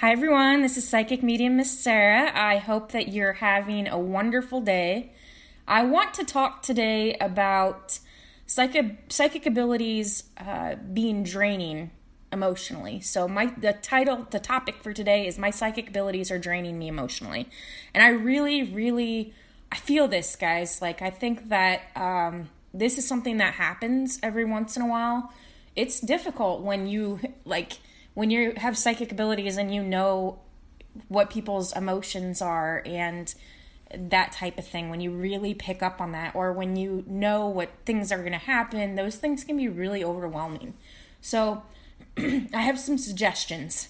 Hi, everyone. This is Psychic Medium Miss Sarah. I hope that you're having a wonderful day. I want to talk today about psychic, psychic abilities uh, being draining emotionally. So my the title, the topic for today is my psychic abilities are draining me emotionally, and I really, really, I feel this, guys. Like I think that um, this is something that happens every once in a while. It's difficult when you like when you have psychic abilities and you know what people's emotions are and that type of thing when you really pick up on that or when you know what things are going to happen those things can be really overwhelming. So i have some suggestions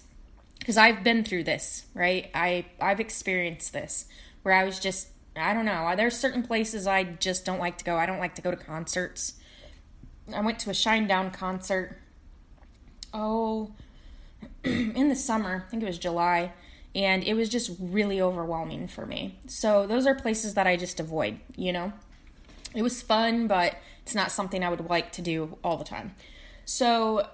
because i've been through this right? I i've experienced this where i was just i don't know there's certain places i just don't like to go. I don't like to go to concerts. I went to a Shinedown concert. Oh in the summer, I think it was July, and it was just really overwhelming for me. So those are places that I just avoid, you know. It was fun, but it's not something I would like to do all the time. So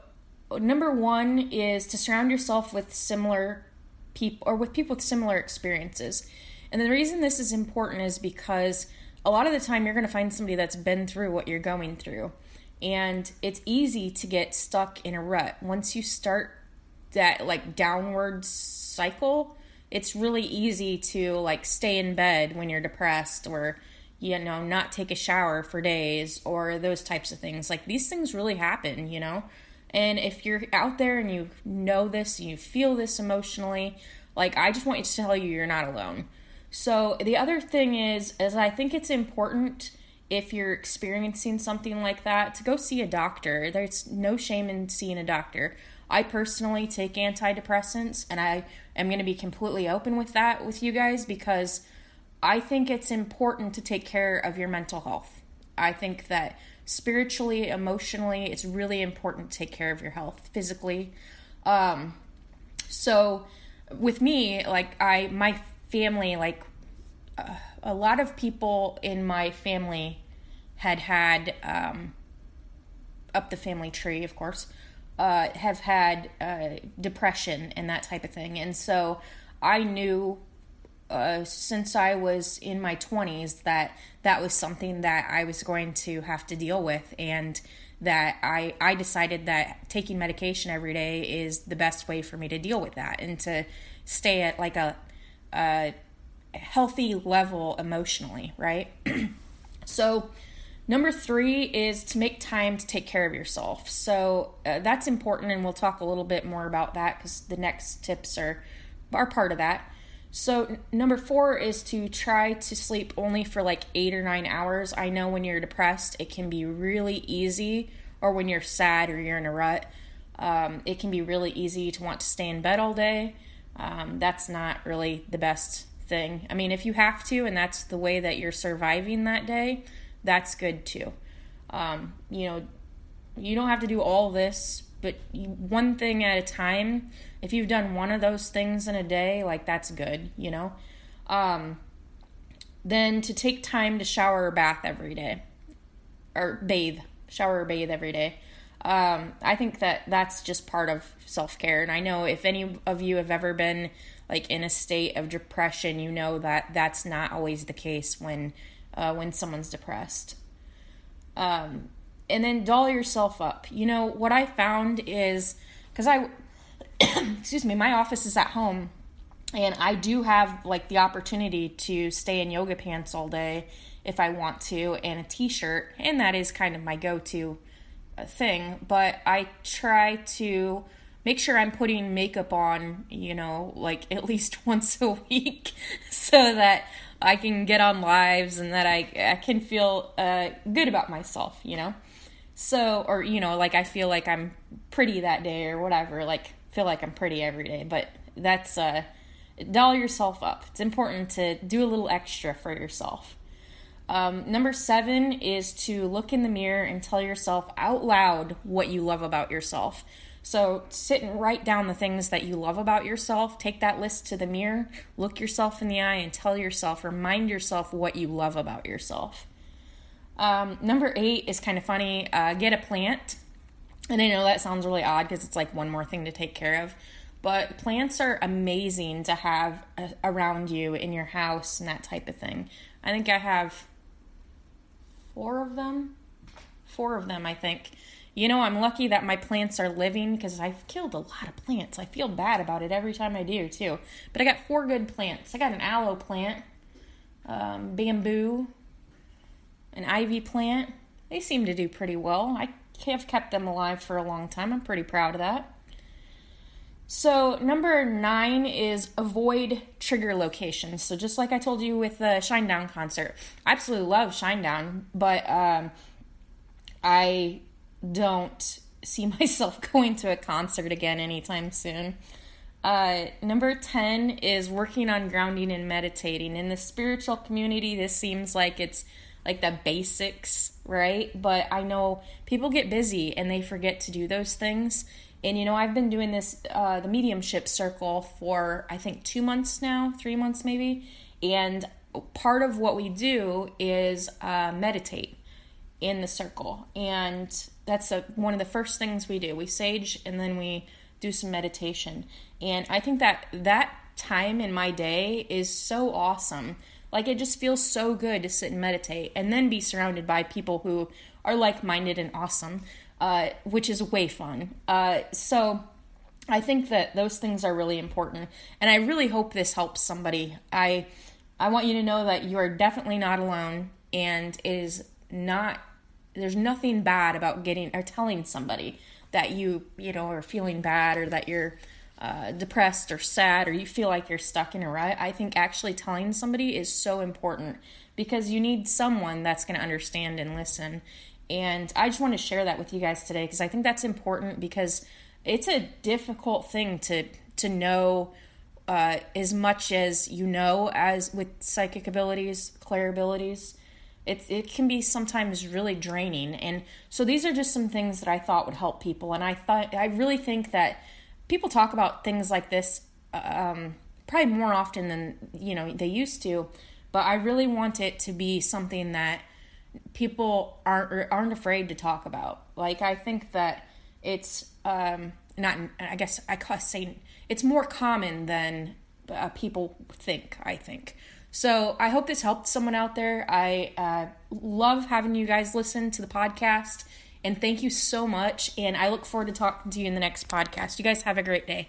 number 1 is to surround yourself with similar people or with people with similar experiences. And the reason this is important is because a lot of the time you're going to find somebody that's been through what you're going through. And it's easy to get stuck in a rut. Once you start that like downward cycle, it's really easy to like stay in bed when you're depressed or you know not take a shower for days or those types of things. Like these things really happen, you know. And if you're out there and you know this and you feel this emotionally, like I just want you to tell you you're not alone. So the other thing is is I think it's important if you're experiencing something like that to go see a doctor. There's no shame in seeing a doctor. I personally take antidepressants, and I am going to be completely open with that with you guys because I think it's important to take care of your mental health. I think that spiritually, emotionally, it's really important to take care of your health physically. Um, so with me, like I, my family, like uh, a lot of people in my family had had um, up the family tree, of course, uh, have had uh, depression and that type of thing. And so I knew uh, since I was in my 20s that that was something that I was going to have to deal with. And that I, I decided that taking medication every day is the best way for me to deal with that and to stay at like a, a healthy level emotionally, right? so, Number three is to make time to take care of yourself. So uh, that's important, and we'll talk a little bit more about that because the next tips are are part of that. So n- number four is to try to sleep only for like eight or nine hours. I know when you're depressed, it can be really easy, or when you're sad or you're in a rut, um, it can be really easy to want to stay in bed all day. Um, that's not really the best thing. I mean, if you have to, and that's the way that you're surviving that day that's good too. Um, you know, you don't have to do all this, but you, one thing at a time. If you've done one of those things in a day, like that's good, you know. Um, then to take time to shower or bath every day, or bathe, shower or bathe every day. Um, I think that that's just part of self care. And I know if any of you have ever been like in a state of depression, you know that that's not always the case when uh, when someone's depressed. Um, and then doll yourself up. You know, what I found is because I, excuse me, my office is at home and I do have like the opportunity to stay in yoga pants all day if I want to and a t shirt, and that is kind of my go to uh, thing. But I try to make sure I'm putting makeup on, you know, like at least once a week so that I can get on lives and that I, I can feel uh, good about myself, you know? So, or, you know, like I feel like I'm pretty that day or whatever, like feel like I'm pretty every day, but that's, uh, doll yourself up. It's important to do a little extra for yourself. Um, number seven is to look in the mirror and tell yourself out loud what you love about yourself. So sit and write down the things that you love about yourself. Take that list to the mirror, look yourself in the eye, and tell yourself, remind yourself what you love about yourself. Um, number eight is kind of funny. Uh, get a plant. And I know that sounds really odd because it's like one more thing to take care of. but plants are amazing to have uh, around you in your house and that type of thing. I think I have four of them. Four of them, I think. You know, I'm lucky that my plants are living because I've killed a lot of plants. I feel bad about it every time I do, too. But I got four good plants. I got an aloe plant, um, bamboo, an ivy plant. They seem to do pretty well. I have kept them alive for a long time. I'm pretty proud of that. So, number nine is avoid trigger locations. So, just like I told you with the Shinedown concert, I absolutely love Shinedown, but um, I don't see myself going to a concert again anytime soon. Uh, number 10 is working on grounding and meditating. In the spiritual community, this seems like it's like the basics, right? But I know people get busy and they forget to do those things. And you know, I've been doing this, uh, the mediumship circle for I think two months now, three months maybe. And part of what we do is uh, meditate in the circle. And that's a, one of the first things we do. We sage and then we do some meditation. And I think that that time in my day is so awesome. Like it just feels so good to sit and meditate and then be surrounded by people who are like minded and awesome, uh, which is way fun. Uh, so I think that those things are really important. And I really hope this helps somebody. I I want you to know that you are definitely not alone and it is not there's nothing bad about getting or telling somebody that you you know are feeling bad or that you're uh, depressed or sad or you feel like you're stuck in a rut i think actually telling somebody is so important because you need someone that's going to understand and listen. And i just want to share that with you guys today because i think that's important because it's a difficult thing to to know uh, as much as you know as with psychic abilities clair abilities it, it can be sometimes really draining. And so these are just some things that i thought would help people. And i thought i really think that people talk about things like this um, probably more often than you know they used to. But i really want it to be something that people aren't aren't afraid to talk about. Like i think that it's um, not i guess i say it's more common than uh, people think i think so I hope this helped someone out there. I uh, love having you guys listen to the podcast. And thank you so much. And I look forward to talking to you in the next podcast. You guys have a great day.